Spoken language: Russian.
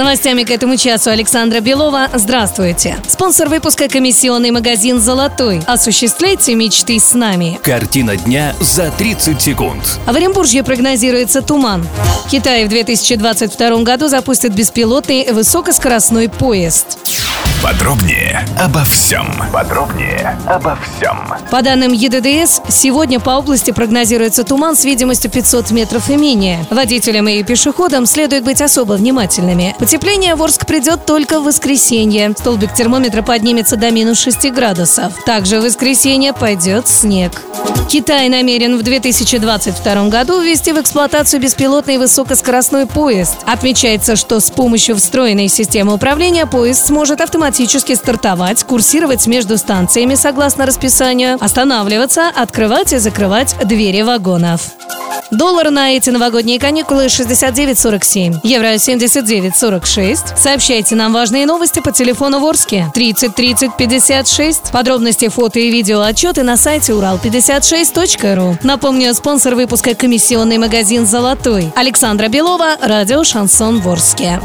Новостями к этому часу Александра Белова. Здравствуйте. Спонсор выпуска комиссионный магазин «Золотой». Осуществляйте мечты с нами. Картина дня за 30 секунд. А в Оренбурге прогнозируется туман. Китай в 2022 году запустит беспилотный высокоскоростной поезд. Подробнее обо всем. Подробнее обо всем. По данным ЕДДС, сегодня по области прогнозируется туман с видимостью 500 метров и менее. Водителям и пешеходам следует быть особо внимательными. Потепление в Орск придет только в воскресенье. Столбик термометра поднимется до минус 6 градусов. Также в воскресенье пойдет снег. Китай намерен в 2022 году ввести в эксплуатацию беспилотный высокоскоростной поезд. Отмечается, что с помощью встроенной системы управления поезд сможет автоматически стартовать, курсировать между станциями согласно расписанию, останавливаться, открывать и закрывать двери вагонов. Доллар на эти новогодние каникулы 69.47, евро 79.46. Сообщайте нам важные новости по телефону Ворске 30 30 56. Подробности, фото и видео отчеты на сайте урал56.ру. Напомню, спонсор выпуска комиссионный магазин «Золотой». Александра Белова, радио «Шансон Ворске».